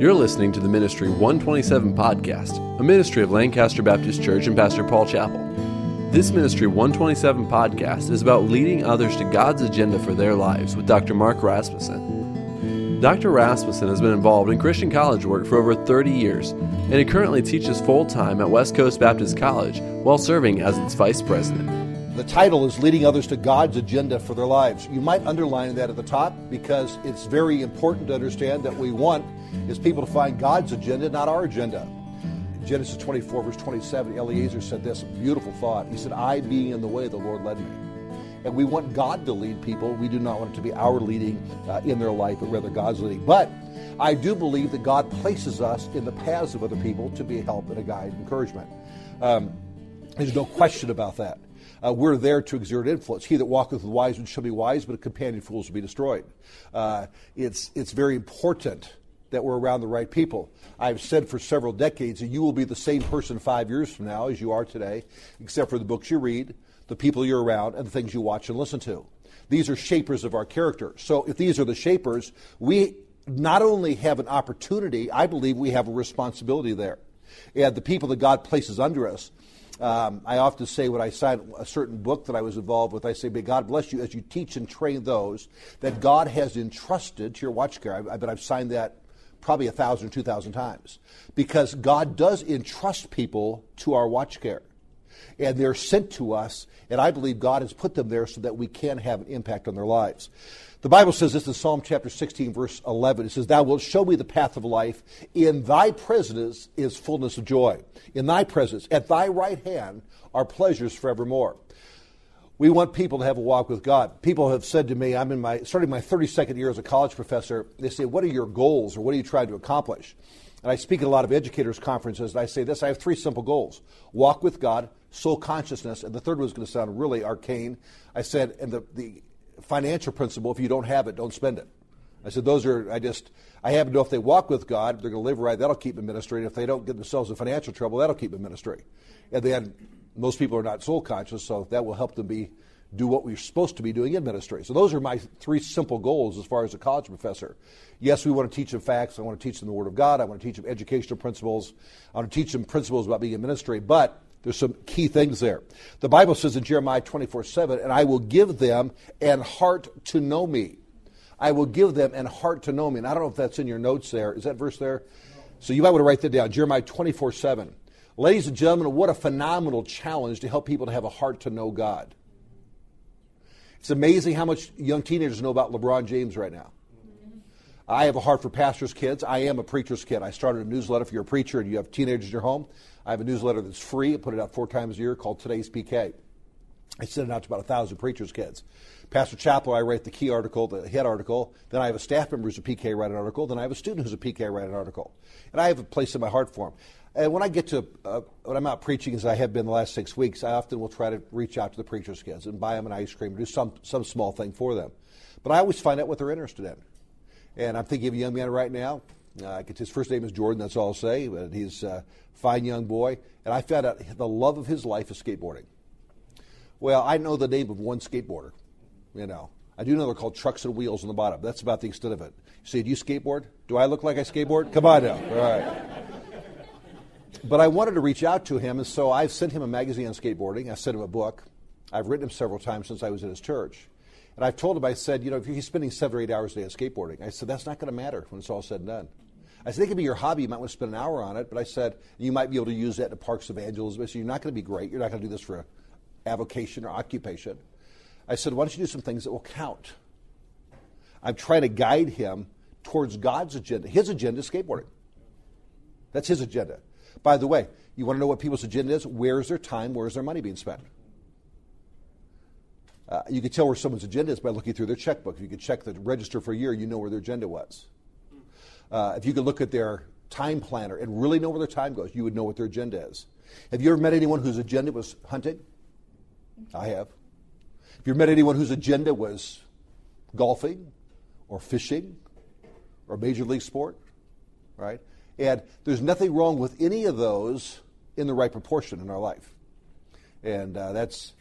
You're listening to the Ministry 127 podcast, a ministry of Lancaster Baptist Church and Pastor Paul Chappell. This Ministry 127 podcast is about leading others to God's agenda for their lives with Dr. Mark Rasmussen. Dr. Rasmussen has been involved in Christian college work for over 30 years, and he currently teaches full time at West Coast Baptist College while serving as its vice president. The title is Leading Others to God's Agenda for Their Lives. You might underline that at the top because it's very important to understand that we want is people to find God's agenda, not our agenda. Genesis 24, verse 27, Eliezer said this beautiful thought. He said, I being in the way, the Lord led me. And we want God to lead people. We do not want it to be our leading uh, in their life, but rather God's leading. But I do believe that God places us in the paths of other people to be a help and a guide and encouragement. Um, there's no question about that. Uh, we're there to exert influence. He that walketh with wise men shall be wise, but a companion fools will be destroyed. Uh, it's, it's very important that we're around the right people. I've said for several decades that you will be the same person five years from now as you are today, except for the books you read, the people you're around, and the things you watch and listen to. These are shapers of our character. So if these are the shapers, we not only have an opportunity, I believe we have a responsibility there. And the people that God places under us um, I often say when I sign a certain book that I was involved with, I say, may God bless you as you teach and train those that God has entrusted to your watch care. I, I bet I've signed that probably a thousand or two thousand times because God does entrust people to our watch care. And they're sent to us, and I believe God has put them there so that we can have an impact on their lives. The Bible says this in Psalm chapter 16, verse 11. It says, Thou wilt show me the path of life. In thy presence is fullness of joy. In thy presence, at thy right hand, are pleasures forevermore. We want people to have a walk with God. People have said to me, I'm in my starting my 32nd year as a college professor. They say, What are your goals or what are you trying to accomplish? And I speak at a lot of educators' conferences, and I say this I have three simple goals walk with God, soul consciousness, and the third one is going to sound really arcane. I said, and the, the financial principle if you don't have it, don't spend it. I said, those are, I just, I happen to know if they walk with God, they're going to live right, that'll keep them ministry. And if they don't get themselves in financial trouble, that'll keep them ministry. And then most people are not soul conscious, so that will help them be do what we're supposed to be doing in ministry. So those are my three simple goals as far as a college professor. Yes, we want to teach them facts. I want to teach them the Word of God. I want to teach them educational principles. I want to teach them principles about being in ministry. But there's some key things there. The Bible says in Jeremiah 24 7, and I will give them an heart to know me. I will give them an heart to know me. And I don't know if that's in your notes there. Is that verse there? So you might want to write that down. Jeremiah 24 7. Ladies and gentlemen, what a phenomenal challenge to help people to have a heart to know God. It's amazing how much young teenagers know about LeBron James right now. I have a heart for pastors' kids. I am a preacher's kid. I started a newsletter if you're a preacher and you have teenagers in your home. I have a newsletter that's free. I put it out four times a year called Today's PK. I send it out to about a thousand preachers' kids. Pastor Chappell, I write the key article, the head article. Then I have a staff member who's a PK write an article. Then I have a student who's a PK write an article. And I have a place in my heart for them. And when I get to, uh, when I'm out preaching, as I have been the last six weeks, I often will try to reach out to the preachers' kids and buy them an ice cream, or do some, some small thing for them. But I always find out what they're interested in. And I'm thinking of a young man right now uh, his first name is Jordan, that's all I'll say. But he's a fine young boy. And I found out the love of his life is skateboarding. Well, I know the name of one skateboarder, you know. I do know they're called trucks and wheels on the bottom. That's about the extent of it. You say, do you skateboard? Do I look like I skateboard? Come on now. All right. But I wanted to reach out to him, and so I've sent him a magazine on skateboarding. I sent him a book. I've written him several times since I was in his church. And I've told him, I said, you know, if he's spending seven or eight hours a day on skateboarding, I said, that's not going to matter when it's all said and done. I said, it could be your hobby. You might want to spend an hour on it. But I said, you might be able to use that in the parks evangelism. So you're not going to be great. You're not going to do this for a avocation or occupation. I said, why don't you do some things that will count? I'm trying to guide him towards God's agenda. His agenda is skateboarding. That's his agenda. By the way, you want to know what people's agenda is? Where is their time? Where is their money being spent? Uh, you can tell where someone's agenda is by looking through their checkbook. If you could check the register for a year, you know where their agenda was. Uh, if you could look at their time planner and really know where their time goes, you would know what their agenda is. Have you ever met anyone whose agenda was hunting? I have. Have you ever met anyone whose agenda was golfing or fishing or major league sport? Right? And there's nothing wrong with any of those in the right proportion in our life. And uh, that's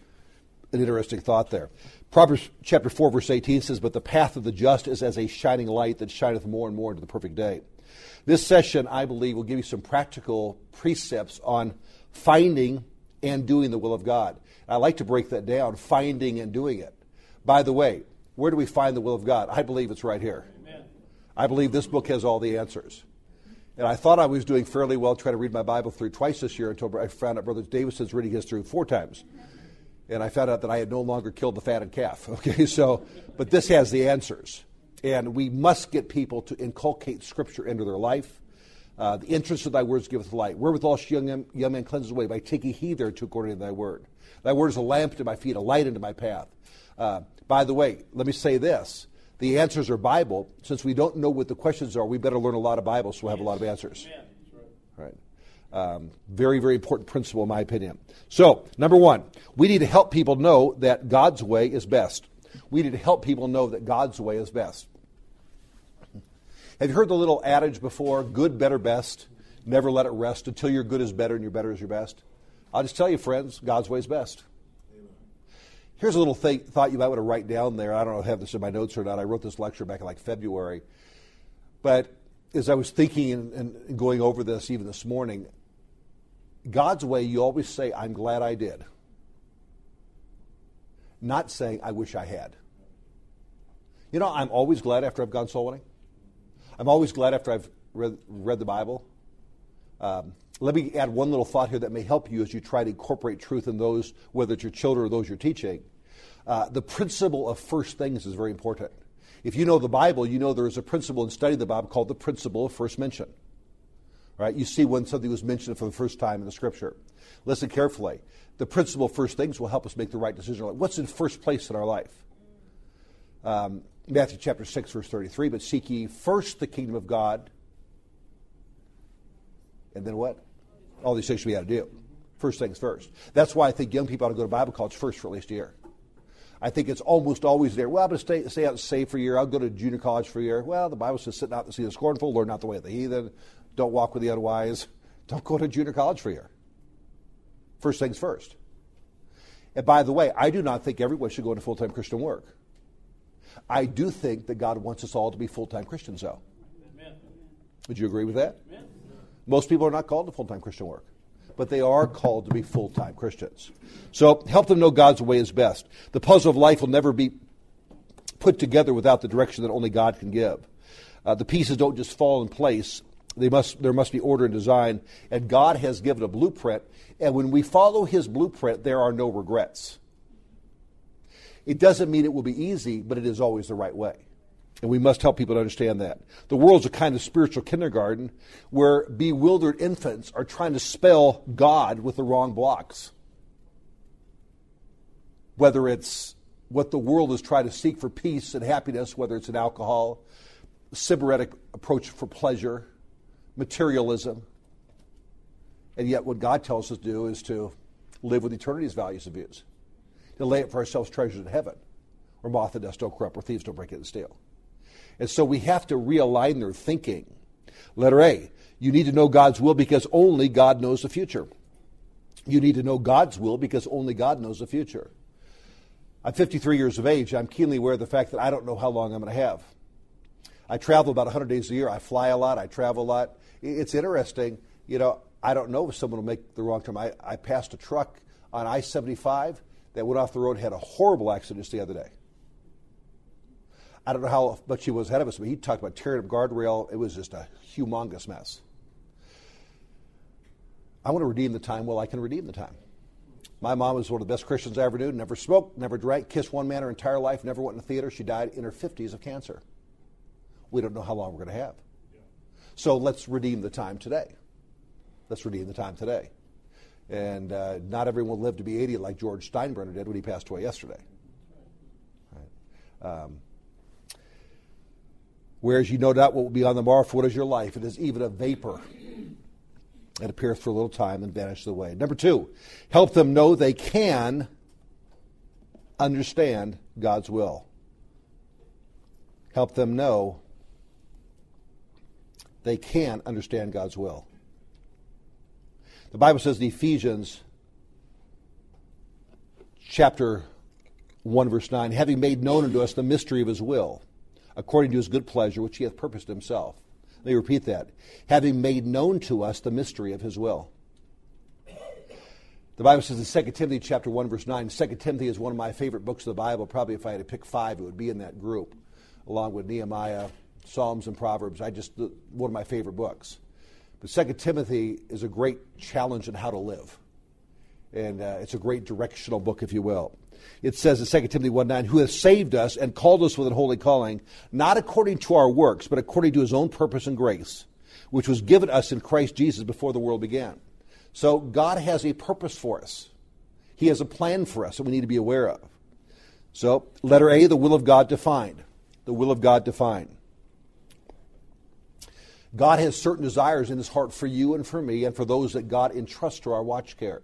an interesting thought there. Proverbs chapter 4, verse 18 says, But the path of the just is as a shining light that shineth more and more into the perfect day. This session, I believe, will give you some practical precepts on finding and doing the will of God. I like to break that down finding and doing it. By the way, where do we find the will of God? I believe it's right here. Amen. I believe this book has all the answers. And I thought I was doing fairly well trying to read my Bible through twice this year until I found out Brother Davison's reading his through four times. And I found out that I had no longer killed the fatted calf. Okay, so, but this has the answers. And we must get people to inculcate Scripture into their life. Uh, the interest of thy words giveth light. Wherewithal shall young, young man cleanses away by taking heed thereto according to thy word. Thy word is a lamp to my feet, a light unto my path. Uh, by the way, let me say this. The answers are Bible. Since we don't know what the questions are, we better learn a lot of Bible so we'll have a lot of answers. Right. Um, very, very important principle, in my opinion. So, number one, we need to help people know that God's way is best. We need to help people know that God's way is best. Have you heard the little adage before good, better, best? Never let it rest until your good is better and your better is your best? I'll just tell you, friends, God's way is best. Here's a little thing, thought you might want to write down there. I don't know if I have this in my notes or not. I wrote this lecture back in like February. But as I was thinking and, and going over this even this morning, God's way, you always say, I'm glad I did. Not saying, I wish I had. You know, I'm always glad after I've gone soul winning. I'm always glad after I've read, read the Bible. Um, let me add one little thought here that may help you as you try to incorporate truth in those, whether it's your children or those you're teaching. Uh, the principle of first things is very important. If you know the Bible, you know there is a principle in studying the Bible called the principle of first mention. Right? You see when something was mentioned for the first time in the Scripture. Listen carefully. The principle of first things will help us make the right decision. What's in first place in our life? Um, Matthew chapter 6, verse 33, but seek ye first the kingdom of God. And then what? All these things we got to do. First things first. That's why I think young people ought to go to Bible college first for at least a year. I think it's almost always there. Well, I'm going to stay, stay out and save for a year. I'll go to junior college for a year. Well, the Bible says, sit not to see the scornful, learn not the way of the heathen, don't walk with the unwise. Don't go to junior college for a year. First things first. And by the way, I do not think everyone should go into full time Christian work. I do think that God wants us all to be full time Christians, though. Amen. Would you agree with that? Amen. Most people are not called to full time Christian work, but they are called to be full time Christians. So help them know God's way is best. The puzzle of life will never be put together without the direction that only God can give. Uh, the pieces don't just fall in place. They must, there must be order and design, and God has given a blueprint. And when we follow His blueprint, there are no regrets. It doesn't mean it will be easy, but it is always the right way. And we must help people to understand that. The world's a kind of spiritual kindergarten where bewildered infants are trying to spell God with the wrong blocks. Whether it's what the world is trying to seek for peace and happiness, whether it's an alcohol, sybaritic approach for pleasure, materialism. And yet, what God tells us to do is to live with eternity's values and views to lay up for ourselves treasures in heaven, where moth and dust don't corrupt, where thieves don't break in and steal. And so we have to realign their thinking. Letter A, you need to know God's will because only God knows the future. You need to know God's will because only God knows the future. I'm 53 years of age. I'm keenly aware of the fact that I don't know how long I'm going to have. I travel about 100 days a year. I fly a lot. I travel a lot. It's interesting. You know, I don't know if someone will make the wrong turn. I, I passed a truck on I 75 that went off the road had a horrible accident just the other day. I don't know how much he was ahead of us, but he talked about tearing up guardrail. It was just a humongous mess. I want to redeem the time. Well, I can redeem the time. My mom was one of the best Christians I ever knew. Never smoked, never drank, kissed one man her entire life, never went in a theater. She died in her 50s of cancer. We don't know how long we're going to have. So let's redeem the time today. Let's redeem the time today. And uh, not everyone will live to be 80 like George Steinbrenner did when he passed away yesterday. Right. Um, whereas you know not what will be on the morrow, for what is your life? It is even a vapor. It appears for a little time and vanishes away. Number two, help them know they can understand God's will. Help them know they can understand God's will. The Bible says in Ephesians chapter 1 verse 9, having made known unto us the mystery of his will, according to his good pleasure, which he hath purposed himself. Let me repeat that. Having made known to us the mystery of his will. The Bible says in 2 Timothy chapter 1, verse 9, 2 Timothy is one of my favorite books of the Bible. Probably if I had to pick five, it would be in that group, along with Nehemiah, Psalms, and Proverbs. I just one of my favorite books. But 2 Timothy is a great challenge in how to live. And uh, it's a great directional book, if you will. It says in 2 Timothy 1 9, who has saved us and called us with an holy calling, not according to our works, but according to his own purpose and grace, which was given us in Christ Jesus before the world began. So God has a purpose for us. He has a plan for us that we need to be aware of. So, letter A, the will of God defined. The will of God defined. God has certain desires in his heart for you and for me and for those that God entrusts to our watch care.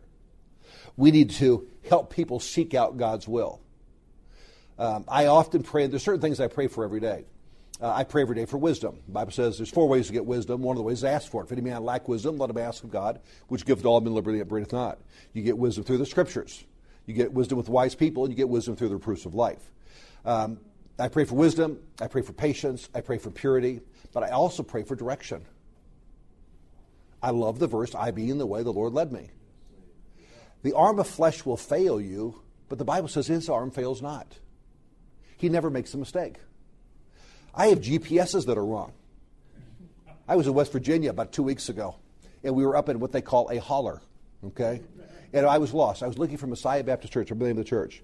We need to help people seek out God's will. Um, I often pray, there's certain things I pray for every day. Uh, I pray every day for wisdom. The Bible says there's four ways to get wisdom. One of the ways is ask for it. If any man lack wisdom, let him ask of God, which giveth all men liberty and upbraideth not. You get wisdom through the scriptures. You get wisdom with wise people, and you get wisdom through the proofs of life. Um, I pray for wisdom. I pray for patience. I pray for purity. But I also pray for direction. I love the verse, I be in the way the Lord led me. The arm of flesh will fail you, but the Bible says his arm fails not. He never makes a mistake. I have GPSs that are wrong. I was in West Virginia about two weeks ago, and we were up in what they call a holler, okay? And I was lost. I was looking for Messiah Baptist Church, or the name of the church.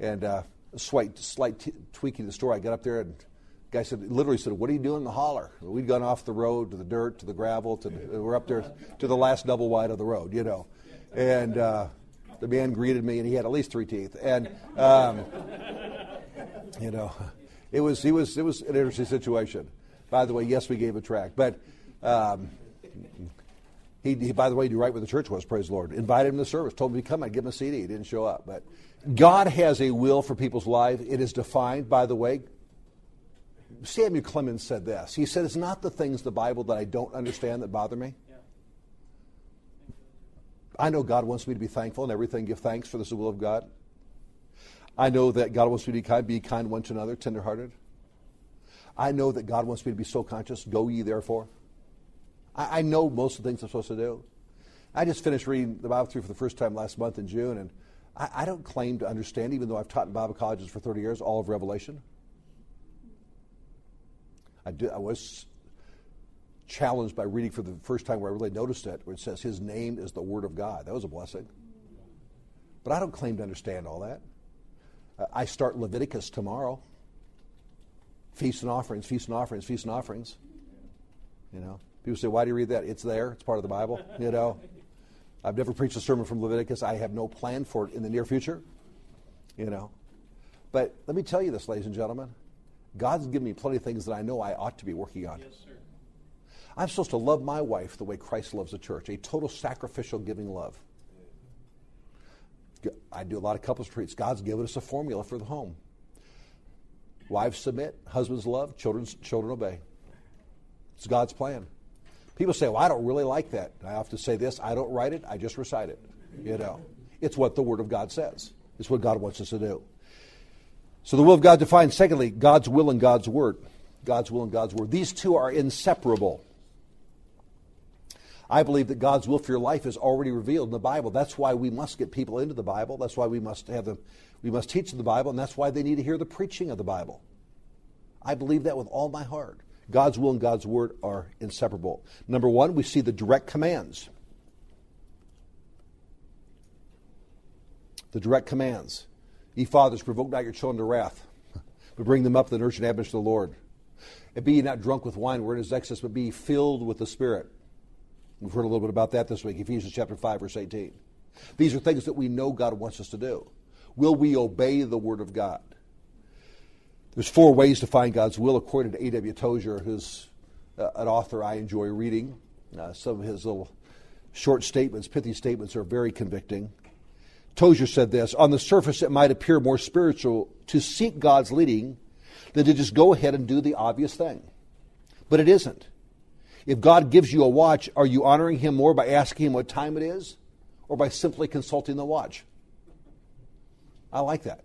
And uh, a slight, slight t- tweaking the story, I got up there and the guy said, literally said, "What are you doing in the holler?" We'd gone off the road to the dirt, to the gravel, to the, we're up there to the last double wide of the road, you know. And uh, the man greeted me, and he had at least three teeth. And um, you know, it was he was it was an interesting situation. By the way, yes, we gave a track, but. Um, he, he, by the way, knew right where the church was, praise the Lord. Invited him to service, told him to come, I'd give him a CD. He didn't show up. But God has a will for people's life. It is defined, by the way. Samuel Clemens said this. He said, It's not the things in the Bible that I don't understand that bother me. I know God wants me to be thankful and everything, give thanks for this the will of God. I know that God wants me to be kind, be kind one to another, tenderhearted. I know that God wants me to be so conscious, go ye therefore. I, I know most of the things I'm supposed to do. I just finished reading the Bible through for the first time last month in June, and I, I don't claim to understand, even though I've taught in Bible colleges for 30 years, all of Revelation. I, did, I was challenged by reading for the first time where I really noticed it, where it says His name is the Word of God. That was a blessing. But I don't claim to understand all that. I start Leviticus tomorrow. Feasts and offerings, feasts and offerings, feasts and offerings. You know, people say, "Why do you read that?" It's there. It's part of the Bible. You know, I've never preached a sermon from Leviticus. I have no plan for it in the near future. You know, but let me tell you this, ladies and gentlemen. God's given me plenty of things that I know I ought to be working on. Yes, I'm supposed to love my wife the way Christ loves the church, a total sacrificial giving love. I do a lot of couples retreats. God's given us a formula for the home. Wives submit, husbands love, children, children obey. It's God's plan. People say, well, I don't really like that. I have to say this I don't write it, I just recite it. You know, it's what the Word of God says, it's what God wants us to do. So the will of God defined. Secondly, God's will and God's word. God's will and God's word. These two are inseparable. I believe that God's will for your life is already revealed in the Bible. That's why we must get people into the Bible. That's why we must have them, we must teach them the Bible, and that's why they need to hear the preaching of the Bible. I believe that with all my heart. God's will and God's word are inseparable. Number one, we see the direct commands. The direct commands. Ye fathers, provoke not your children to wrath, but bring them up to the nurture and admonition of the Lord. And be ye not drunk with wine wherein is excess, but be filled with the Spirit. We've heard a little bit about that this week, Ephesians chapter 5, verse 18. These are things that we know God wants us to do. Will we obey the Word of God? There's four ways to find God's will, according to A.W. Tozer, who's uh, an author I enjoy reading. Uh, some of his little short statements, pithy statements, are very convicting. Tozer said this On the surface, it might appear more spiritual to seek God's leading than to just go ahead and do the obvious thing. But it isn't. If God gives you a watch, are you honoring Him more by asking Him what time it is or by simply consulting the watch? I like that.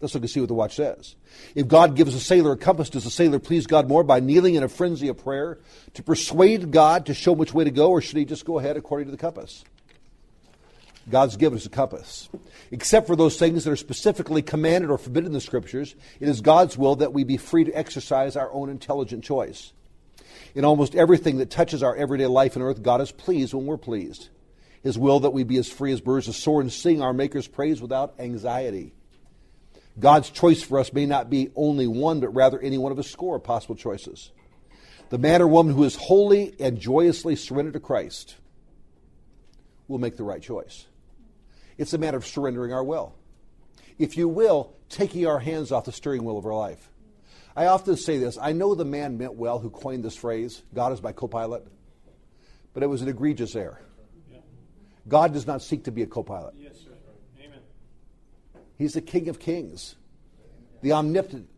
Let's look and see what the watch says. If God gives a sailor a compass, does the sailor please God more by kneeling in a frenzy of prayer to persuade God to show him which way to go, or should he just go ahead according to the compass? God's given us a compass. Except for those things that are specifically commanded or forbidden in the Scriptures, it is God's will that we be free to exercise our own intelligent choice. In almost everything that touches our everyday life on earth, God is pleased when we're pleased. His will that we be as free as birds to soar and sing our Maker's praise without anxiety. God's choice for us may not be only one, but rather any one of a score of possible choices. The man or woman who is wholly and joyously surrendered to Christ will make the right choice. It's a matter of surrendering our will. If you will, taking our hands off the steering wheel of our life. I often say this I know the man meant well who coined this phrase, God is my co pilot, but it was an egregious error. God does not seek to be a co pilot. Yes, sir. Amen. He's the King of Kings, the omnipotent,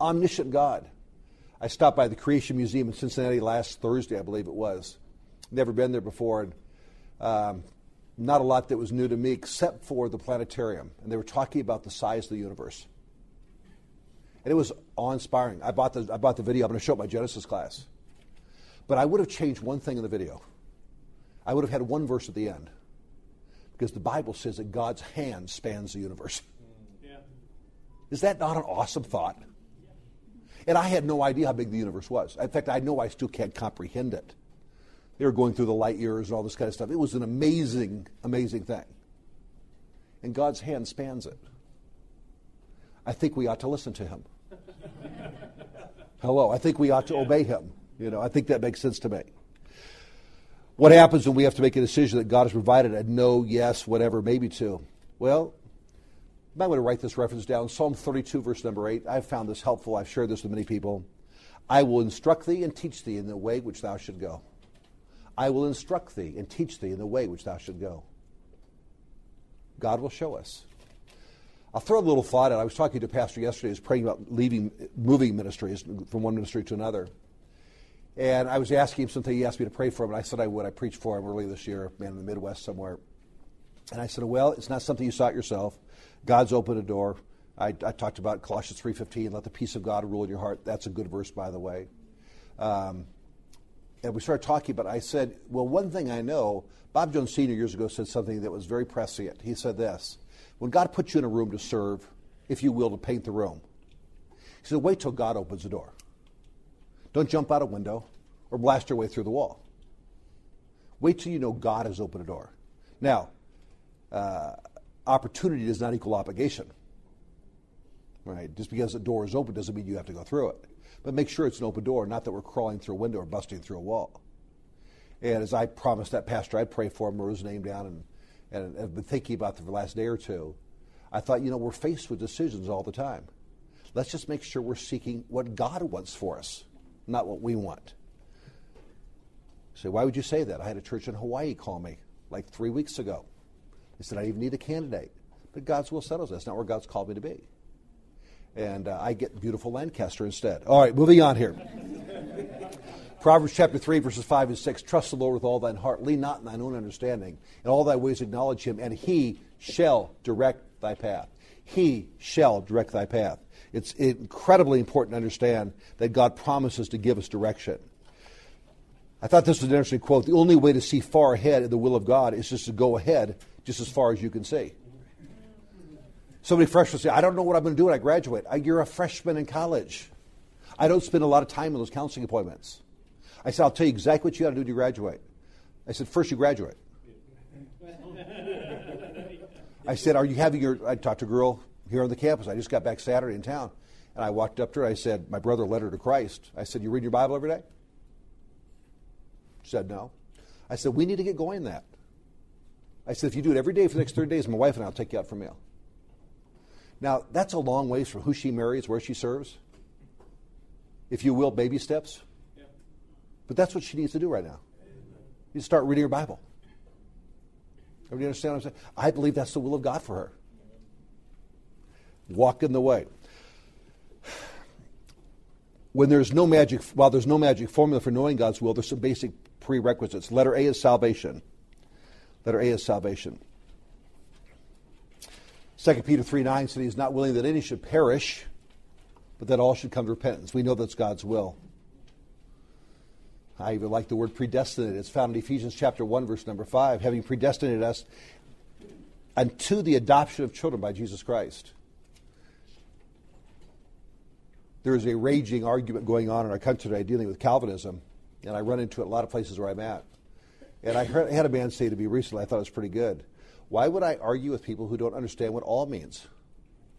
omniscient God. I stopped by the Creation Museum in Cincinnati last Thursday, I believe it was. Never been there before. And, um, not a lot that was new to me except for the planetarium. And they were talking about the size of the universe. And it was awe inspiring. I bought the, I bought the video. I'm going to show it my Genesis class. But I would have changed one thing in the video. I would have had one verse at the end. Because the Bible says that God's hand spans the universe. Yeah. Is that not an awesome thought? And I had no idea how big the universe was. In fact, I know I still can't comprehend it. They were going through the light years and all this kind of stuff. It was an amazing, amazing thing. And God's hand spans it. I think we ought to listen to him. Hello, I think we ought to obey him. You know, I think that makes sense to me. What happens when we have to make a decision that God has provided a no, yes, whatever, maybe to? Well, I might want to write this reference down. Psalm 32, verse number 8. I've found this helpful. I've shared this with many people. I will instruct thee and teach thee in the way which thou should go. I will instruct thee and teach thee in the way which thou should go. God will show us. I'll throw a little thought out. I was talking to a pastor yesterday who's praying about leaving, moving ministries from one ministry to another. And I was asking him something. He asked me to pray for him, and I said I would. I preached for him early this year, man in the Midwest somewhere. And I said, well, it's not something you sought yourself. God's opened a door. I, I talked about Colossians 3.15, let the peace of God rule in your heart. That's a good verse, by the way. Um, and we started talking about. I said, well, one thing I know, Bob Jones Sr. years ago said something that was very prescient. He said this, when God puts you in a room to serve, if you will, to paint the room, he said, wait till God opens the door. Don't jump out a window or blast your way through the wall. Wait till you know God has opened a door. Now, uh, opportunity does not equal obligation. Right? Just because the door is open doesn't mean you have to go through it. But make sure it's an open door, not that we're crawling through a window or busting through a wall. And as I promised that pastor, I'd pray for him, wrote his name down, and, and I've been thinking about the last day or two. I thought, you know, we're faced with decisions all the time. Let's just make sure we're seeking what God wants for us, not what we want. say, why would you say that? I had a church in Hawaii call me like three weeks ago. They said, I even need a candidate. But God's will settles. That's not where God's called me to be and uh, I get beautiful Lancaster instead. All right, moving on here. Proverbs chapter 3, verses 5 and 6 Trust the Lord with all thine heart, lean not in thine own understanding. In all thy ways acknowledge him, and he shall direct thy path. He shall direct thy path. It's incredibly important to understand that God promises to give us direction. I thought this was an interesting quote. The only way to see far ahead in the will of God is just to go ahead just as far as you can see. Somebody fresh will say, I don't know what I'm going to do when I graduate. You're a freshman in college. I don't spend a lot of time in those counseling appointments. I said, I'll tell you exactly what you got to do to graduate. I said, first you graduate. I said, Are you having your. I talked to a girl here on the campus. I just got back Saturday in town. And I walked up to her. I said, My brother led her to Christ. I said, You read your Bible every day? She said, No. I said, We need to get going that. I said, If you do it every day for the next 30 days, my wife and I will take you out for a meal. Now, that's a long ways from who she marries, where she serves. If you will, baby steps. But that's what she needs to do right now. You start reading her Bible. Everybody understand what I'm saying? I believe that's the will of God for her. Walk in the way. When there's no magic, while there's no magic formula for knowing God's will, there's some basic prerequisites. Letter A is salvation. Letter A is salvation. 2 Peter 3 9 said he's not willing that any should perish, but that all should come to repentance. We know that's God's will. I even like the word predestinated. It's found in Ephesians chapter 1, verse number 5, having predestinated us unto the adoption of children by Jesus Christ. There is a raging argument going on in our country today dealing with Calvinism, and I run into it a lot of places where I'm at. And I heard, I had a man say to me recently, I thought it was pretty good. Why would I argue with people who don't understand what all means?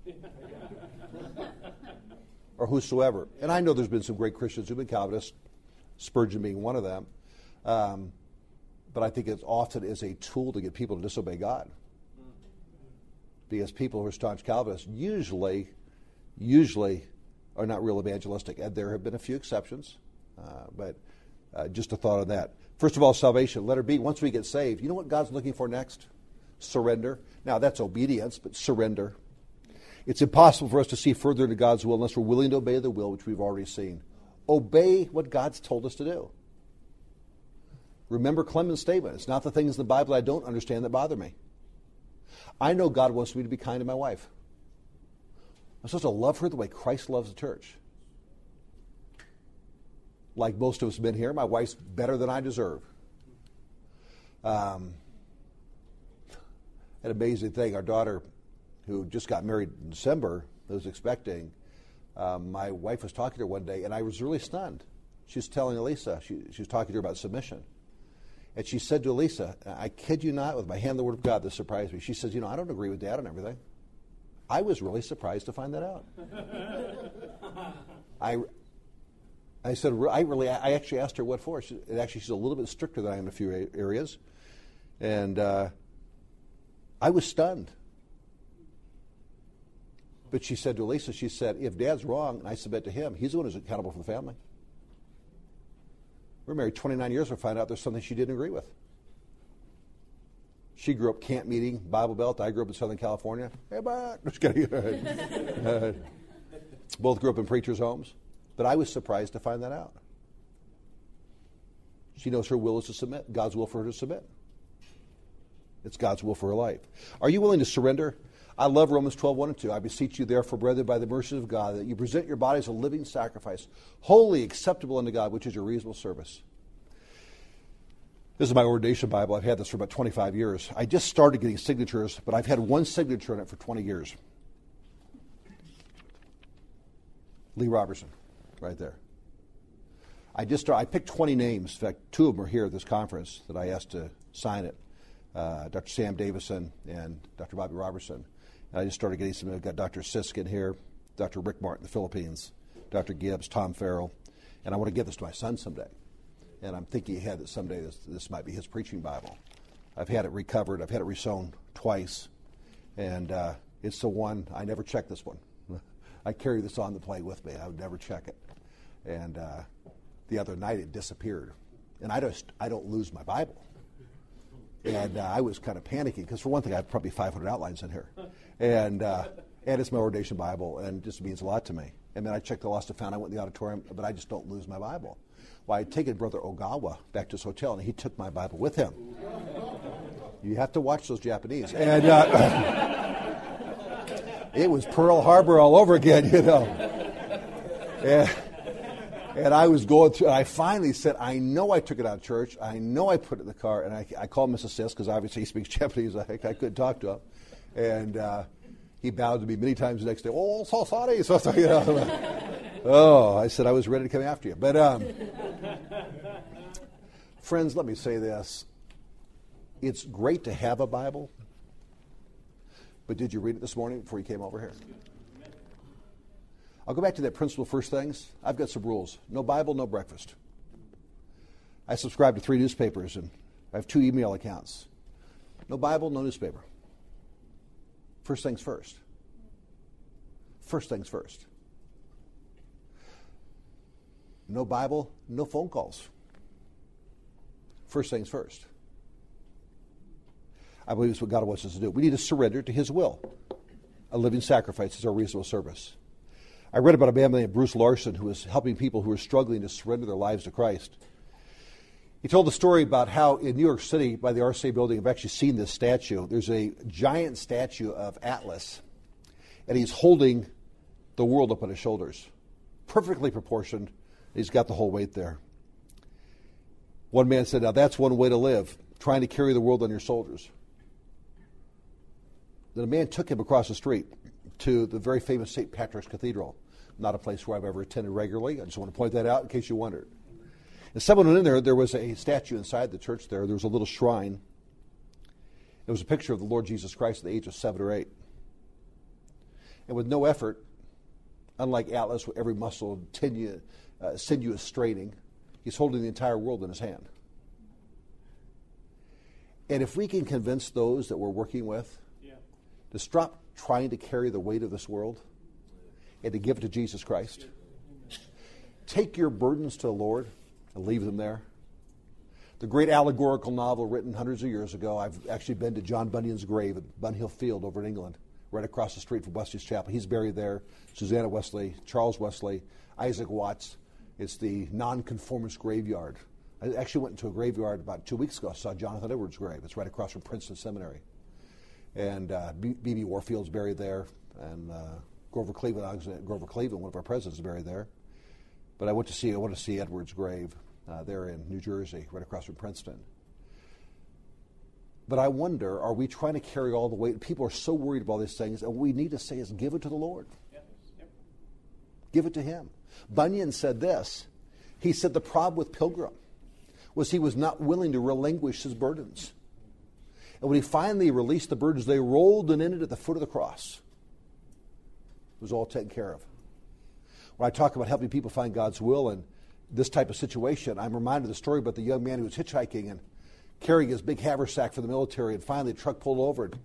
or whosoever. And I know there's been some great Christians who've been Calvinists, Spurgeon being one of them. Um, but I think it often is a tool to get people to disobey God. Because people who are staunch Calvinists usually, usually are not real evangelistic. And there have been a few exceptions, uh, but uh, just a thought on that. First of all, salvation. Letter B, once we get saved, you know what God's looking for next? Surrender. Now, that's obedience, but surrender. It's impossible for us to see further into God's will unless we're willing to obey the will, which we've already seen. Obey what God's told us to do. Remember Clemens' statement it's not the things in the Bible I don't understand that bother me. I know God wants me to be kind to my wife. I'm supposed to love her the way Christ loves the church. Like most of us have been here, my wife's better than I deserve. Um, an amazing thing. Our daughter, who just got married in December, was expecting. Um, my wife was talking to her one day, and I was really stunned. She was telling Elisa, she, she was talking to her about submission. And she said to Elisa, I kid you not, with my hand the Word of God, this surprised me. She says, You know, I don't agree with Dad on everything. I was really surprised to find that out. I, I said, I really, I actually asked her what for. She, actually, she's a little bit stricter than I am in a few areas. And uh, I was stunned. But she said to Elisa, she said, if dad's wrong and I submit to him, he's the one who's accountable for the family. We're married 29 years, we find out there's something she didn't agree with. She grew up camp meeting, Bible Belt. I grew up in Southern California. Hey, but just kidding. Uh, both grew up in preachers' homes, but I was surprised to find that out. She knows her will is to submit. God's will for her to submit. It's God's will for her life. Are you willing to surrender? I love Romans 12, 1 and 2. I beseech you, therefore, brethren, by the mercies of God, that you present your bodies a living sacrifice, wholly acceptable unto God, which is your reasonable service. This is my ordination Bible. I've had this for about 25 years. I just started getting signatures, but I've had one signature in it for 20 years. Lee Roberson, right there. I just started, I picked 20 names. In fact, two of them are here at this conference that I asked to sign it. Uh, Dr. Sam Davison and Dr. Bobby Robertson. I just started getting some. I've got Dr. Siskin here, Dr. Rick Martin, the Philippines, Dr. Gibbs, Tom Farrell, and I want to give this to my son someday and I'm thinking ahead that someday this, this might be his preaching Bible. I've had it recovered. I've had it resewn twice, and uh, it's the one I never check this one. I carry this on the plane with me. I would never check it, and uh, the other night it disappeared, and I just I don't lose my Bible, and uh, I was kind of panicking because for one thing I have probably 500 outlines in here, and uh, and it's my ordination Bible, and it just means a lot to me. And then I checked the lost and found. I went in the auditorium, but I just don't lose my Bible. Well, I'd taken Brother Ogawa back to his hotel, and he took my Bible with him. You have to watch those Japanese. And uh, it was Pearl Harbor all over again, you know. And, and I was going through, and I finally said, I know I took it out of church. I know I put it in the car. And I, I called Mrs. Sis, because obviously he speaks Japanese. I, I couldn't talk to him. And uh, he bowed to me many times the next day. Oh, so sorry. So sorry. You know. oh, I said I was ready to come after you. But, um, friends, let me say this. It's great to have a Bible, but did you read it this morning before you came over here? I'll go back to that principle first things. I've got some rules no Bible, no breakfast. I subscribe to three newspapers and I have two email accounts. No Bible, no newspaper. First things first. First things first. No Bible, no phone calls. First things first. I believe it's what God wants us to do. We need to surrender to His will. A living sacrifice is our reasonable service. I read about a man named Bruce Larson who was helping people who were struggling to surrender their lives to Christ. He told the story about how in New York City, by the RCA building, I've actually seen this statue. There's a giant statue of Atlas, and he's holding the world up on his shoulders, perfectly proportioned. He's got the whole weight there. One man said, Now that's one way to live, trying to carry the world on your shoulders. Then a man took him across the street to the very famous St. Patrick's Cathedral. Not a place where I've ever attended regularly. I just want to point that out in case you wondered. And someone went in there, there was a statue inside the church there. There was a little shrine. It was a picture of the Lord Jesus Christ at the age of seven or eight. And with no effort, unlike Atlas, with every muscle tenu- uh, sinuous straining, he's holding the entire world in his hand. And if we can convince those that we're working with yeah. to stop trying to carry the weight of this world and to give it to Jesus Christ, take your burdens to the Lord and leave them there. The great allegorical novel written hundreds of years ago, I've actually been to John Bunyan's grave at Bunhill Field over in England, right across the street from Wesley's Chapel. He's buried there. Susanna Wesley, Charles Wesley, Isaac Watts. It's the nonconformist graveyard. I actually went into a graveyard about two weeks ago. I saw Jonathan Edwards' grave. It's right across from Princeton Seminary. And uh, B.B. Warfield's buried there, and uh, Grover Cleveland, Grover Cleveland, one of our presidents, is buried there. But I went to see I went to see Edwards' grave uh, there in New Jersey, right across from Princeton. But I wonder, are we trying to carry all the weight? People are so worried about these things, and what we need to say is give it to the Lord. Yep. Yep. Give it to Him. Bunyan said this. He said the problem with Pilgrim was he was not willing to relinquish his burdens. And when he finally released the burdens, they rolled and ended at the foot of the cross. It was all taken care of. When I talk about helping people find God's will and this type of situation, I'm reminded of the story about the young man who was hitchhiking and carrying his big haversack for the military, and finally the truck pulled over and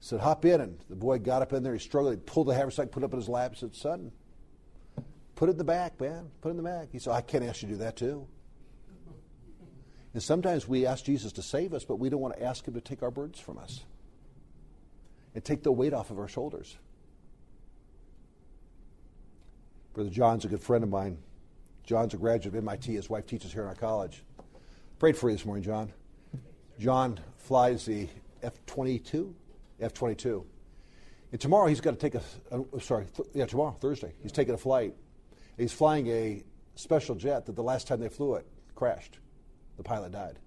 said, Hop in. And the boy got up in there, he struggled, he pulled the haversack, put it up in his lap, and said, Son, put it in the back, man. Put it in the back. He said, I can't ask you to do that too. And sometimes we ask Jesus to save us, but we don't want to ask him to take our burdens from us and take the weight off of our shoulders. Brother John's a good friend of mine. John's a graduate of MIT. His wife teaches here in our college. Prayed for you this morning, John. John flies the F 22? F 22. And tomorrow he's got to take a, uh, sorry, th- yeah, tomorrow, Thursday, he's taking a flight. He's flying a special jet that the last time they flew it crashed. The pilot died.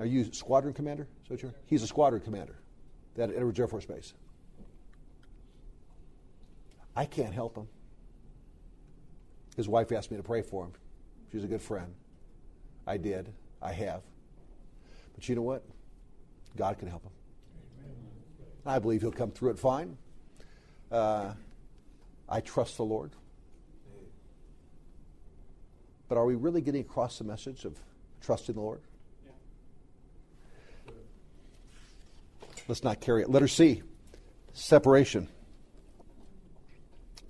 Are you squadron commander? So He's a squadron commander at Edwards Air Force Base. I can't help him. His wife asked me to pray for him. She's a good friend. I did. I have. But you know what? God can help him. I believe he'll come through it fine. Uh, I trust the Lord. But are we really getting across the message of trusting the Lord? Let's not carry it. Letter C separation.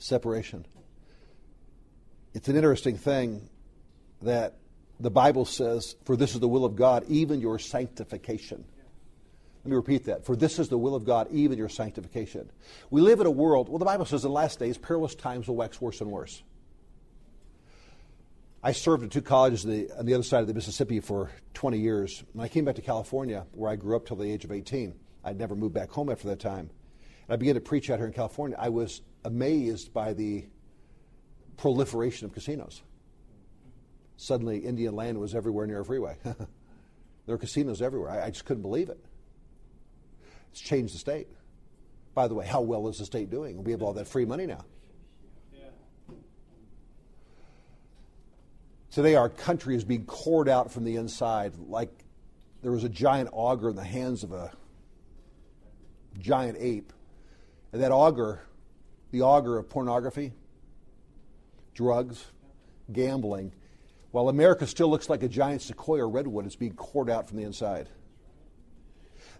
Separation it's an interesting thing that the Bible says, For this is the will of God, even your sanctification. Let me repeat that. For this is the will of God, even your sanctification. We live in a world, well, the Bible says in the last days, perilous times will wax worse and worse. I served at two colleges on the other side of the Mississippi for 20 years. When I came back to California, where I grew up till the age of 18, I'd never moved back home after that time. And I began to preach out here in California. I was amazed by the proliferation of casinos. Suddenly, Indian land was everywhere near a freeway. there were casinos everywhere. I, I just couldn't believe it. It's changed the state. By the way, how well is the state doing? We have all that free money now. Today, our country is being cored out from the inside like there was a giant auger in the hands of a giant ape. That auger, the auger of pornography, drugs, gambling, while America still looks like a giant sequoia redwood, it's being cored out from the inside.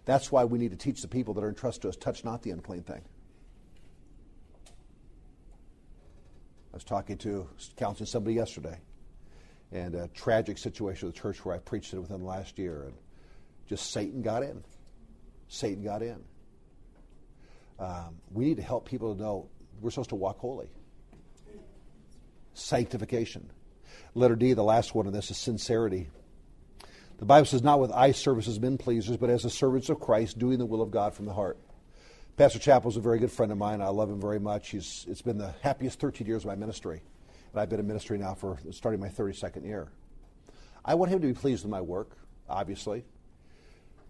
That's why we need to teach the people that are entrusted to us touch not the unclean thing. I was talking to, counseling somebody yesterday, and a tragic situation with the church where I preached it within the last year, and just Satan got in. Satan got in. Um, we need to help people to know we're supposed to walk holy sanctification. Letter D, the last one of this, is sincerity. The Bible says, not with eye service as men pleasers, but as the servants of Christ, doing the will of God from the heart. Pastor Chappell is a very good friend of mine. I love him very much. He's, it's been the happiest 13 years of my ministry. And I've been in ministry now for starting my 32nd year. I want him to be pleased with my work, obviously.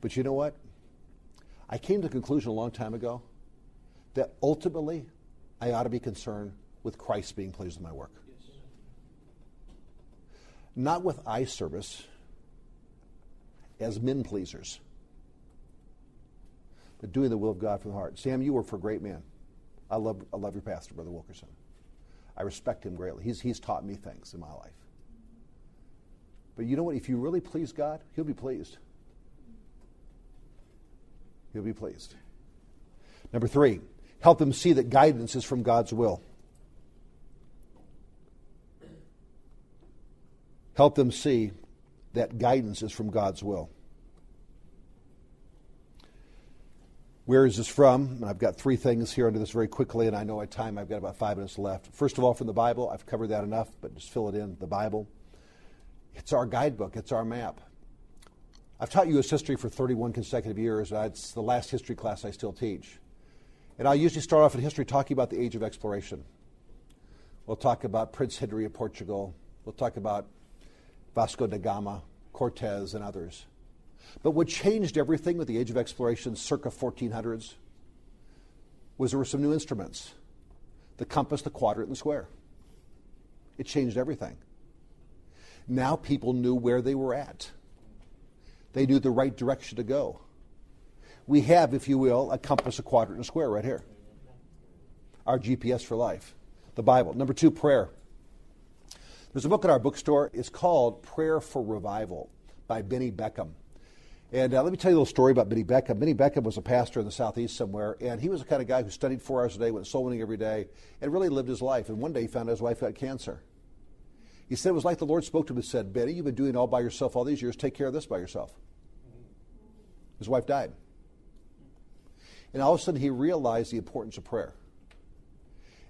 But you know what? I came to the conclusion a long time ago that ultimately I ought to be concerned with Christ being pleased with my work. Not with eye service as men pleasers but doing the will of God from the heart. Sam, you were for a great man. I love, I love your pastor, Brother Wilkerson. I respect him greatly. He's, he's taught me things in my life. But you know what? If you really please God, He'll be pleased. He'll be pleased. Number three, help them see that guidance is from God's will. Help them see that guidance is from God's will. Where is this from? And I've got three things here under this very quickly, and I know at time I've got about five minutes left. First of all, from the Bible, I've covered that enough, but just fill it in the Bible. It's our guidebook, it's our map. I've taught U.S. history for 31 consecutive years. It's the last history class I still teach. And I usually start off in history talking about the age of exploration. We'll talk about Prince Henry of Portugal. We'll talk about Vasco da Gama, Cortez, and others. But what changed everything with the age of exploration circa 1400s was there were some new instruments the compass, the quadrant, and the square. It changed everything. Now people knew where they were at, they knew the right direction to go. We have, if you will, a compass, a quadrant, and a square right here. Our GPS for life, the Bible. Number two, prayer. There's a book in our bookstore. It's called Prayer for Revival by Benny Beckham. And uh, let me tell you a little story about Benny Beckham. Benny Beckham was a pastor in the southeast somewhere, and he was the kind of guy who studied four hours a day, went soul winning every day, and really lived his life. And one day he found out his wife had cancer. He said it was like the Lord spoke to him and said, Benny, you've been doing all by yourself all these years. Take care of this by yourself. His wife died. And all of a sudden he realized the importance of prayer.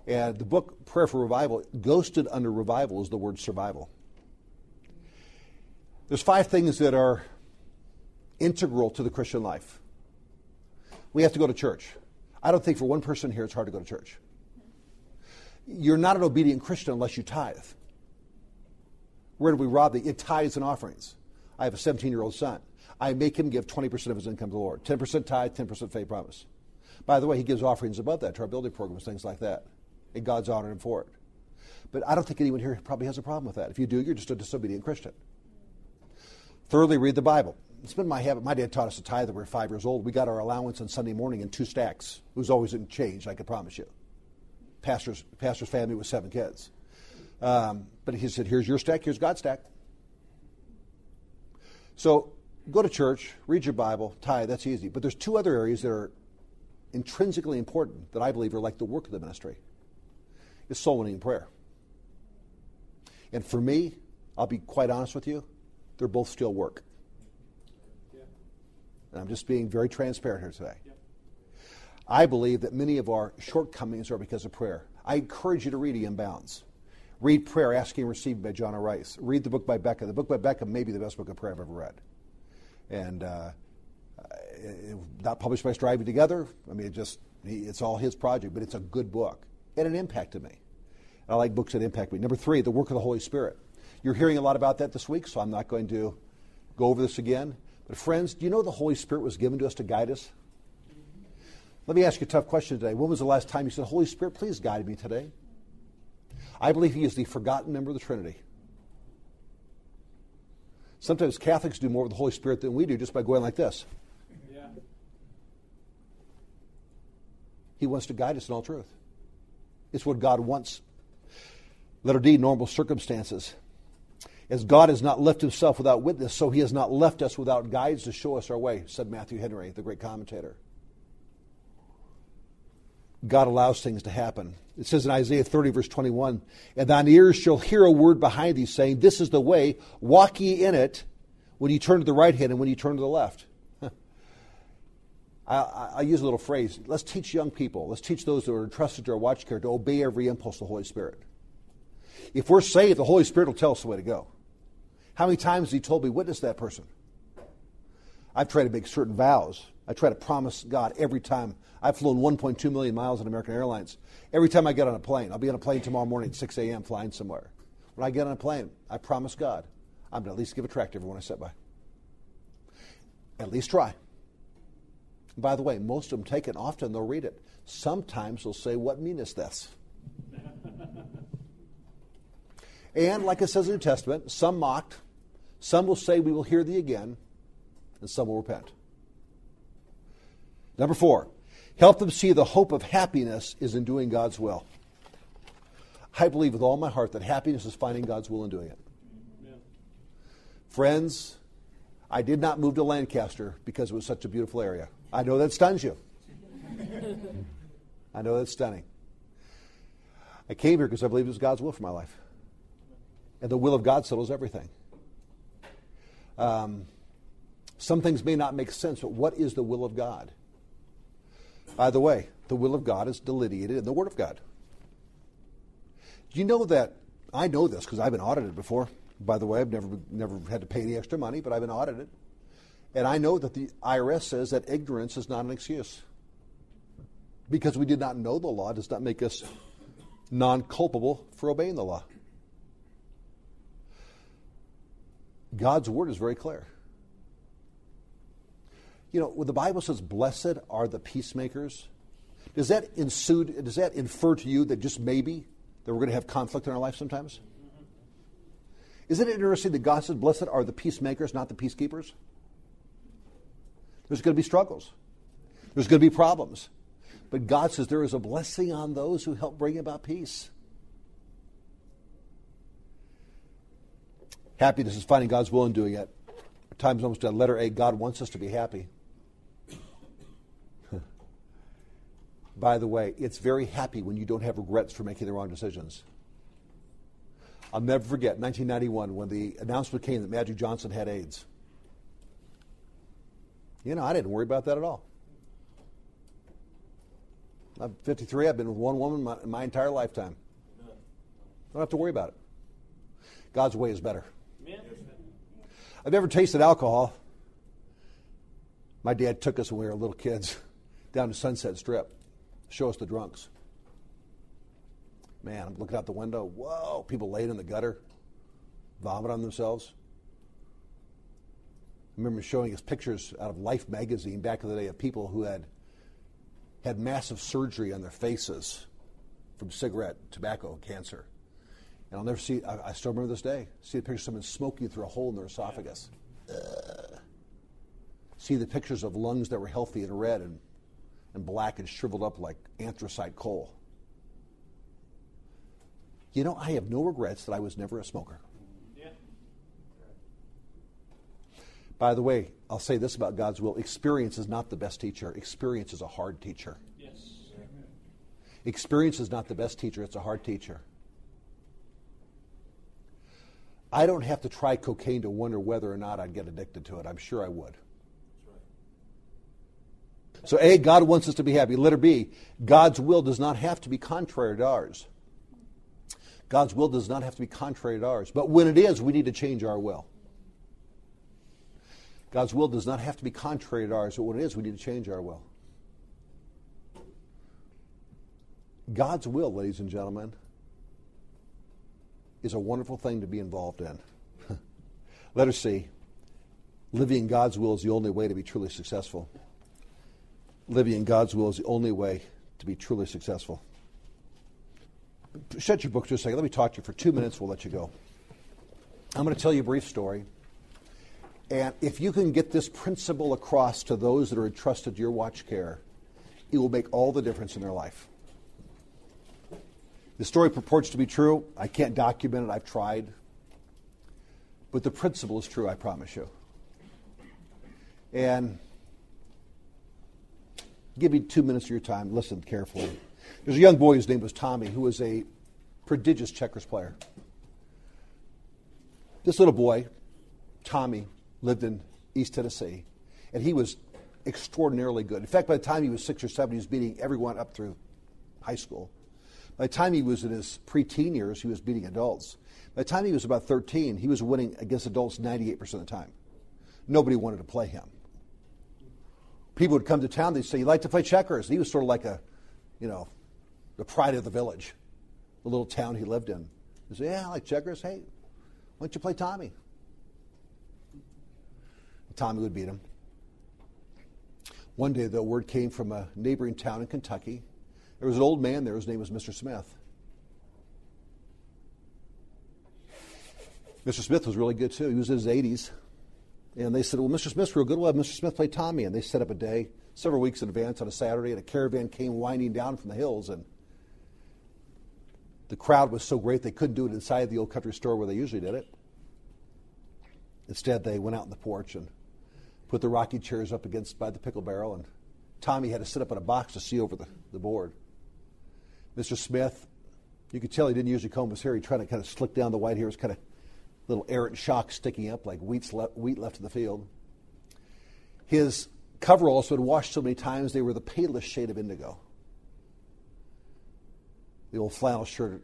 And the book Prayer for Revival, ghosted under revival is the word survival. There's five things that are integral to the Christian life. We have to go to church. I don't think for one person here it's hard to go to church. You're not an obedient Christian unless you tithe. Where do we rob the it tithes and offerings? I have a 17 year old son. I make him give 20% of his income to the Lord. 10% tithe, 10% faith promise. By the way, he gives offerings above that to our building programs, things like that. And God's honored him for it. But I don't think anyone here probably has a problem with that. If you do, you're just a disobedient Christian. Thirdly, read the Bible it's been my habit. My dad taught us to tithe when we were five years old. We got our allowance on Sunday morning in two stacks. It was always in change, I can promise you. Pastor's, pastor's family with seven kids. Um, but he said, here's your stack, here's God's stack. So go to church, read your Bible, tithe, that's easy. But there's two other areas that are intrinsically important that I believe are like the work of the ministry. is soul winning prayer. And for me, I'll be quite honest with you, they're both still work. And I'm just being very transparent here today. Yep. I believe that many of our shortcomings are because of prayer. I encourage you to read E.M. Bounds. Read Prayer, Asking and Receiving by John. Rice. Read the book by Becca. The book by Becca may be the best book of prayer I've ever read. And uh, Eh, eh, not published by Striving Together. I mean, it just it's all his project, but it's a good book. And it impacted me. I like books that impact me. Number three, the work of the Holy Spirit. You're hearing a lot about that this week, so I'm not going to go over this again. But, friends, do you know the Holy Spirit was given to us to guide us? Let me ask you a tough question today. When was the last time you said, Holy Spirit, please guide me today? I believe He is the forgotten member of the Trinity. Sometimes Catholics do more with the Holy Spirit than we do just by going like this. He wants to guide us in all truth. It's what God wants. Letter D, normal circumstances. As God has not left himself without witness, so he has not left us without guides to show us our way, said Matthew Henry, the great commentator. God allows things to happen. It says in Isaiah 30, verse 21, And thine ears shall hear a word behind thee, saying, This is the way, walk ye in it, when ye turn to the right hand and when ye turn to the left. I, I, I, use a little phrase. Let's teach young people, let's teach those that are entrusted to our watch care to obey every impulse of the Holy Spirit. If we're saved, the Holy Spirit will tell us the way to go. How many times has He told me, witness that person? I've tried to make certain vows. I try to promise God every time. I've flown 1.2 million miles on American Airlines. Every time I get on a plane, I'll be on a plane tomorrow morning at 6 a.m. flying somewhere. When I get on a plane, I promise God I'm going to at least give a tract to everyone I sit by. At least try. By the way, most of them take it. Often they'll read it. Sometimes they'll say, What meanest this? and like it says in the New Testament, some mocked, some will say, We will hear thee again, and some will repent. Number four, help them see the hope of happiness is in doing God's will. I believe with all my heart that happiness is finding God's will and doing it. Amen. Friends, I did not move to Lancaster because it was such a beautiful area. I know that stuns you. I know that's stunning. I came here because I believe it was God's will for my life. And the will of God settles everything. Um, some things may not make sense, but what is the will of God? By the way, the will of God is delineated in the Word of God. Do you know that? I know this because I've been audited before. By the way, I've never, never had to pay any extra money, but I've been audited. And I know that the IRS says that ignorance is not an excuse. Because we did not know the law does not make us non culpable for obeying the law. God's word is very clear. You know, when the Bible says, Blessed are the peacemakers, does that, ensue, does that infer to you that just maybe that we're going to have conflict in our life sometimes? Isn't it interesting that God says, Blessed are the peacemakers, not the peacekeepers? There's going to be struggles, there's going to be problems. But God says there is a blessing on those who help bring about peace. Happiness is finding God's will and doing it. Times almost a letter A, God wants us to be happy. By the way, it's very happy when you don't have regrets for making the wrong decisions. I'll never forget 1991 when the announcement came that Magic Johnson had AIDS. You know, I didn't worry about that at all. I'm 53. I've been with one woman my, my entire lifetime. Don't have to worry about it. God's way is better. Amen. I've never tasted alcohol. My dad took us when we were little kids down to Sunset Strip, show us the drunks. Man, I'm looking out the window. Whoa, people laid in the gutter, vomit on themselves. I remember showing us pictures out of Life magazine back in the day of people who had had massive surgery on their faces from cigarette, tobacco, cancer. And I'll never see, I, I still remember this day, see the picture of someone smoking through a hole in their esophagus. Uh, see the pictures of lungs that were healthy and red and, and black and shriveled up like anthracite coal. You know, I have no regrets that I was never a smoker. By the way, I'll say this about God's will experience is not the best teacher, experience is a hard teacher. Yes. Experience is not the best teacher, it's a hard teacher. I don't have to try cocaine to wonder whether or not I'd get addicted to it. I'm sure I would. So, A, God wants us to be happy. Letter B, God's will does not have to be contrary to ours. God's will does not have to be contrary to ours. But when it is, we need to change our will. God's will does not have to be contrary to ours, but when it is, we need to change our will. God's will, ladies and gentlemen, is a wonderful thing to be involved in. Let us see. Living in God's will is the only way to be truly successful. Living in God's will is the only way to be truly successful. Shut your book just a second. Let me talk to you for two minutes. We'll let you go. I'm going to tell you a brief story. And if you can get this principle across to those that are entrusted to your watch care, it will make all the difference in their life. The story purports to be true. I can't document it, I've tried. But the principle is true, I promise you. And give me two minutes of your time. Listen carefully. There's a young boy, whose name was Tommy, who was a prodigious checkers player. This little boy, Tommy, lived in East Tennessee, and he was extraordinarily good. In fact, by the time he was six or seven, he was beating everyone up through high school. By the time he was in his preteen years, he was beating adults. By the time he was about 13, he was winning against adults 98% of the time. Nobody wanted to play him. People would come to town, they'd say, You like to play checkers? He was sort of like a, you know, the pride of the village, the little town he lived in. He'd say, Yeah, I like checkers. Hey, why don't you play Tommy? Tommy would beat him. One day, the word came from a neighboring town in Kentucky. There was an old man there. His name was Mr. Smith. Mr. Smith was really good too. He was in his 80s. And they said, Well, Mr. Smith's real good. We'll have Mr. Smith play Tommy. And they set up a day several weeks in advance on a Saturday, and a caravan came winding down from the hills. And the crowd was so great they couldn't do it inside the old country store where they usually did it. Instead, they went out on the porch and put the rocky chairs up against by the pickle barrel, and Tommy had to sit up in a box to see over the, the board. Mr. Smith, you could tell he didn't usually comb his hair. He tried to kind of slick down the white hairs, kind of little errant shocks sticking up like wheat's le- wheat left in the field. His coveralls had washed so many times they were the palest shade of indigo. The old flannel shirt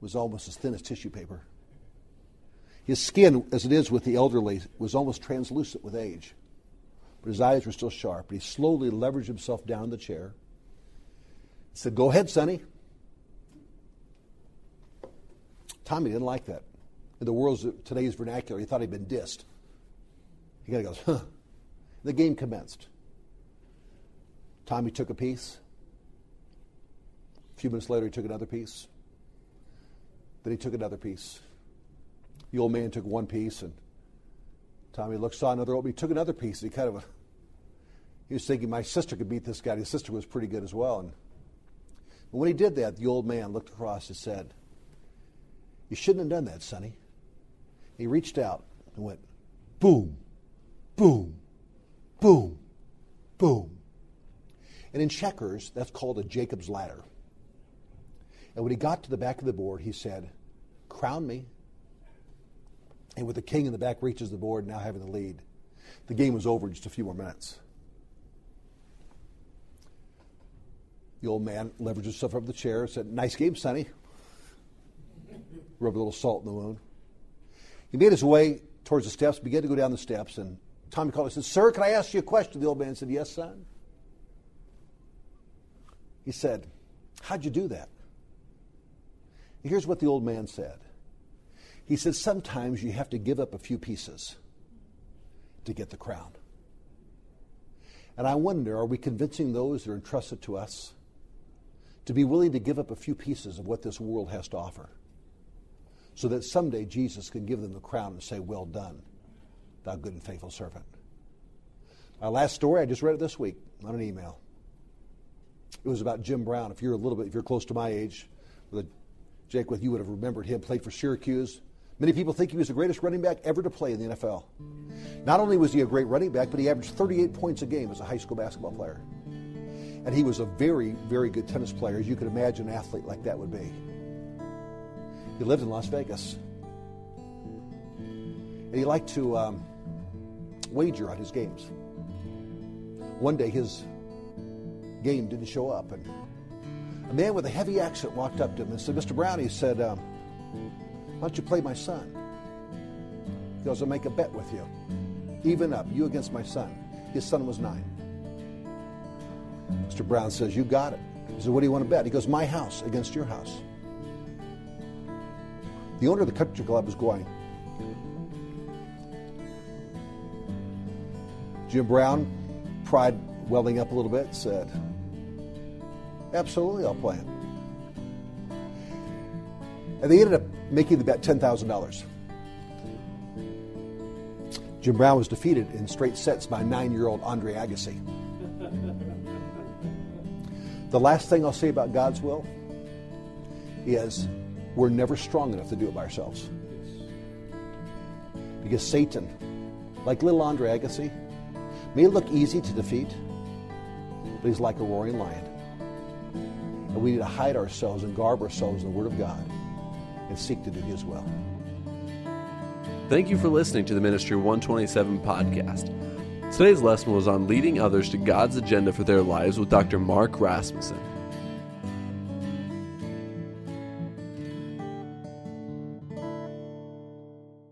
was almost as thin as tissue paper. His skin, as it is with the elderly, was almost translucent with age. But his eyes were still sharp. He slowly leveraged himself down the chair. He said, Go ahead, Sonny. Tommy didn't like that. In the world's today's vernacular, he thought he'd been dissed. He kind of goes, huh. The game commenced. Tommy took a piece. A few minutes later, he took another piece. Then he took another piece. The old man took one piece, and Tommy looked, saw another. He took another piece. And he kind of, he was thinking, my sister could beat this guy. His sister was pretty good as well. And when he did that, the old man looked across and said, "You shouldn't have done that, Sonny." He reached out and went, boom, boom, boom, boom. And in checkers, that's called a Jacob's ladder. And when he got to the back of the board, he said, Crown me. And with the king in the back reaches the board, now having the lead, the game was over in just a few more minutes. The old man leveraged himself up the chair and said, Nice game, Sonny. Rubbed a little salt in the wound. He made his way towards the steps, began to go down the steps, and Tommy called and said, Sir, can I ask you a question? The old man said, Yes, son. He said, How'd you do that? And here's what the old man said. He said, Sometimes you have to give up a few pieces to get the crown. And I wonder, are we convincing those that are entrusted to us to be willing to give up a few pieces of what this world has to offer? so that someday Jesus can give them the crown and say, Well done, thou good and faithful servant. My last story, I just read it this week on an email. It was about Jim Brown. If you're a little bit, if you're close to my age, Jake, with you would have remembered him. Played for Syracuse. Many people think he was the greatest running back ever to play in the NFL. Not only was he a great running back, but he averaged 38 points a game as a high school basketball player. And he was a very, very good tennis player, as you could imagine an athlete like that would be. He lived in Las Vegas. And he liked to um, wager on his games. One day his game didn't show up, and a man with a heavy accent walked up to him and said, Mr. Brown, he said, um, Why don't you play my son? He goes, I'll make a bet with you. Even up, you against my son. His son was nine. Mr. Brown says, You got it. He said, What do you want to bet? He goes, My house against your house. The owner of the country club was going. Jim Brown, pride welling up a little bit, said, Absolutely, I'll play it. And they ended up making the bet $10,000. Jim Brown was defeated in straight sets by nine year old Andre Agassi. the last thing I'll say about God's will is we're never strong enough to do it by ourselves. Because Satan, like little Andre Agassi, may look easy to defeat, but he's like a roaring lion. And we need to hide ourselves and garb ourselves in the Word of God and seek to do His will. Thank you for listening to the Ministry 127 podcast. Today's lesson was on leading others to God's agenda for their lives with Dr. Mark Rasmussen.